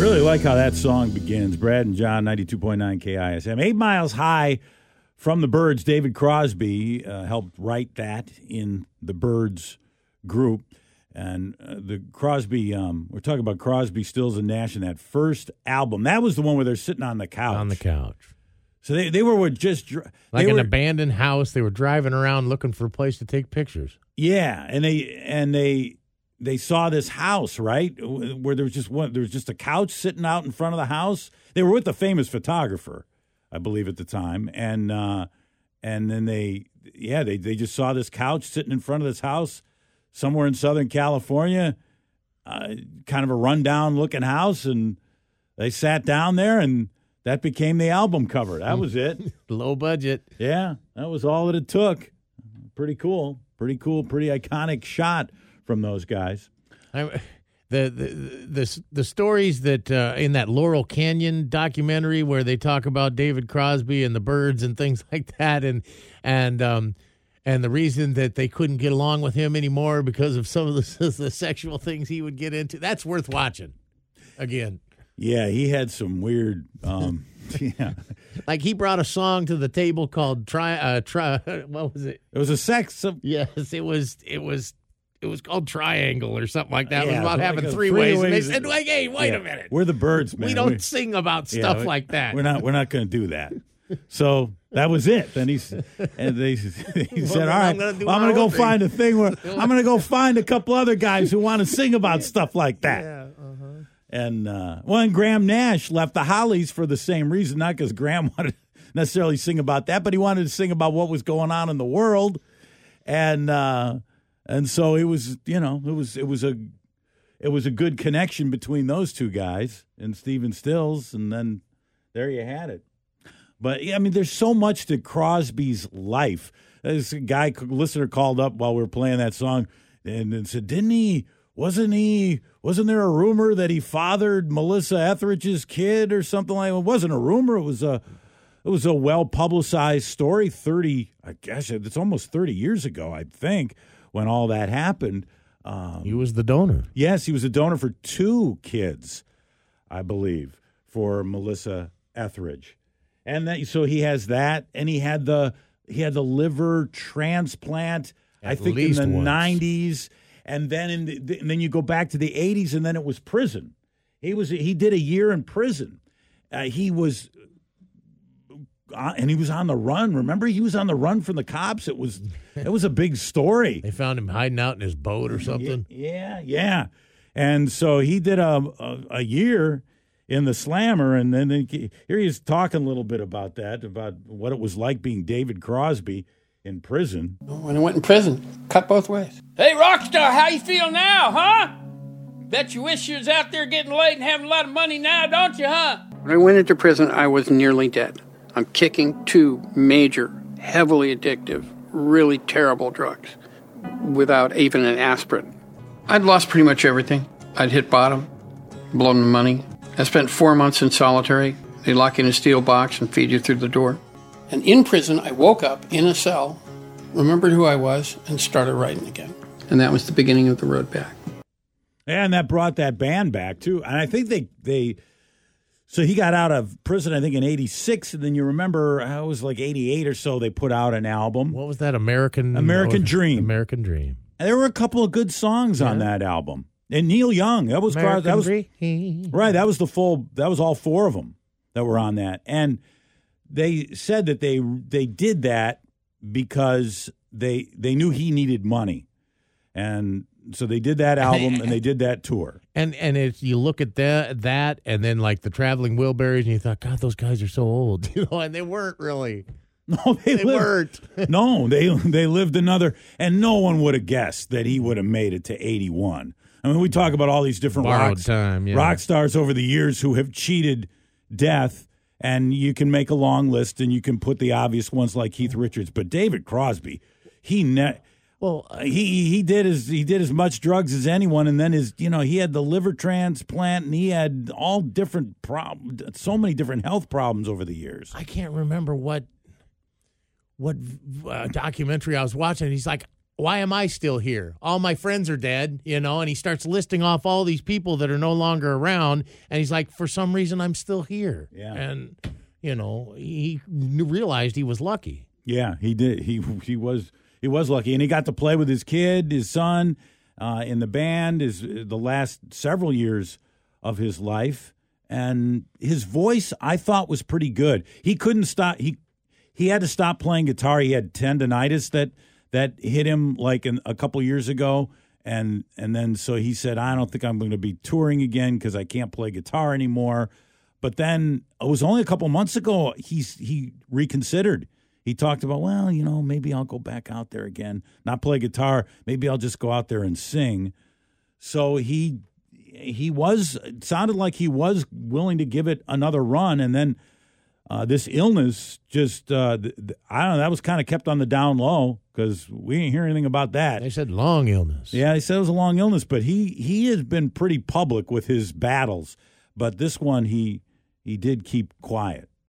really like how that song begins. Brad and John, 92.9 KISM. Eight Miles High from the Byrds. David Crosby uh, helped write that in the Byrds group. And uh, the Crosby, um, we're talking about Crosby, Stills, and Nash in that first album. That was the one where they're sitting on the couch. on the couch. So they, they were just. dr- Like an were, abandoned house. They were driving around looking for a place to take pictures. Yeah, and they and they they saw this house right where there was just one there was just a couch sitting out in front of the house. They were with the famous photographer, I believe, at the time, and uh, and then they yeah they they just saw this couch sitting in front of this house somewhere in Southern California, uh, kind of a rundown looking house, and they sat down there and. That became the album cover. That was it. Low budget. Yeah, that was all that it took. Pretty cool. Pretty cool. Pretty iconic shot from those guys. I, the, the the the stories that uh, in that Laurel Canyon documentary where they talk about David Crosby and the Byrds and things like that, and and um, and the reason that they couldn't get along with him anymore because of some of the, the sexual things he would get into. That's worth watching. Again, Yeah, he had some weird. Um, yeah, like he brought a song to the table called "Try." Uh, try. What was it? it was a sex. Yes, it was. It was. It was called Triangle or something like that. it was about like having three three ways. And they said, like, hey, wait Yeah. a minute. We're the Byrds, man. we don't We're- sing about yeah, stuff we- like that. We're not. We're not going to do that. So that was it. Then he's and they he said, then "All I'm gonna well, I'm going to go thing." find a thing where I'm going to go find a couple other guys who want to sing about stuff like that." Yeah, uh-huh. And uh, well, and Graham Nash left the Hollies for the same reason, not because Graham wanted to necessarily sing about that, but he wanted to sing about what was going on in the world, and uh, and so it was, you know, it was it was a it was a good connection between those two guys and Stephen Stills, and then there you had it. But I mean, there's so much to Crosby's life. This guy listener called up while we were playing that song and, and said, "Didn't he? Wasn't he? Wasn't there a rumor that he fathered Melissa Etheridge's kid or something like? That? It wasn't a rumor. It was a." It was a well publicized story. Thirty, I guess it's almost thirty years ago, I think, when all that happened. Um, He was the donor. Yes, he was a donor for two kids, I believe, for Melissa Etheridge, and that, so he has that, and he had the he had the liver transplant. I think in the once. nineties, and then in the, and then you go back to the eighties, and then it was prison. He was he did a year in prison. Uh, he was. Uh, and he was on the run. Remember, he was on the run from the cops. It was, it was a big story. They found him hiding out in his boat or something. Yeah, yeah. And so he did a, a, a year in the slammer, and then he, here he's talking a little bit about that, about what it was like being David Crosby in prison. When I went in prison, cut both ways. Hey, Rockstar, how you feel now, huh? Bet you wish you was out there getting laid and having a lot of money now, don't you, huh? When I went into prison, I was nearly dead. I'm kicking two major, heavily addictive, really terrible drugs without even an aspirin. I'd lost pretty much everything. I'd hit bottom, blown the money. I spent four months in solitary. They lock you in a steel box and feed you through the door. And in prison, I woke up in a cell, remembered who I was, and started writing again. And that was the beginning of the road back. And that brought that band back too. And I think they they so he got out of prison I think in 86 and then you remember it was like 88 or so they put out an album. What was that? American American oh, Dream. American Dream. And there were a couple of good songs on that album. And Neil Young, that was Cros- that was Dream. Right, that was the full. That was all four of them that were on that, and they said that they they did that because they they knew he needed money, and so they did that album and they did that tour. And and if you look at that that and then like the traveling Wilburys and you thought, God, those guys are so old, you know, and they weren't really. No, they, They lived, weren't. no, they they lived another, and no one would have guessed that he would have made it to eighty one. I mean, we talk about all these different Borrowed rock, time, yeah. rock stars over the years who have cheated death, and you can make a long list, and you can put the obvious ones like Keith Richards, but David Crosby, he ne- Well, he he did as he did as much drugs as anyone, and then his you know he had the liver transplant, and he had all different problems, so many different health problems over the years. I can't remember what what uh, documentary I was watching. He's like, why am I still here? All my friends are dead, you know, and he starts listing off all these people that are no longer around. And he's like, for some reason, I'm still here. Yeah. And, you know, he realized he was lucky. Yeah, he did. He he was he was lucky, and he got to play with his kid, his son, uh, in the band. Is the last several years of his life, and his voice I thought was pretty good. He couldn't stop. He he had to stop playing guitar. He had tendonitis that that hit him like in, a couple years ago, and and then so he said, I don't think I'm going to be touring again because I can't play guitar anymore. But then it was only a couple months ago he's he reconsidered he talked about, well, you know, maybe I'll go back out there again, not play guitar. Maybe I'll just go out there and sing. So he he was it sounded like he was willing to give it another run, and then uh, this illness just uh, th- th- I don't know that was kind of kept on the down low because we didn't hear anything about that. They said long illness. Yeah, he said it was a long illness, but he he has been pretty public with his battles. But this one he he did keep quiet.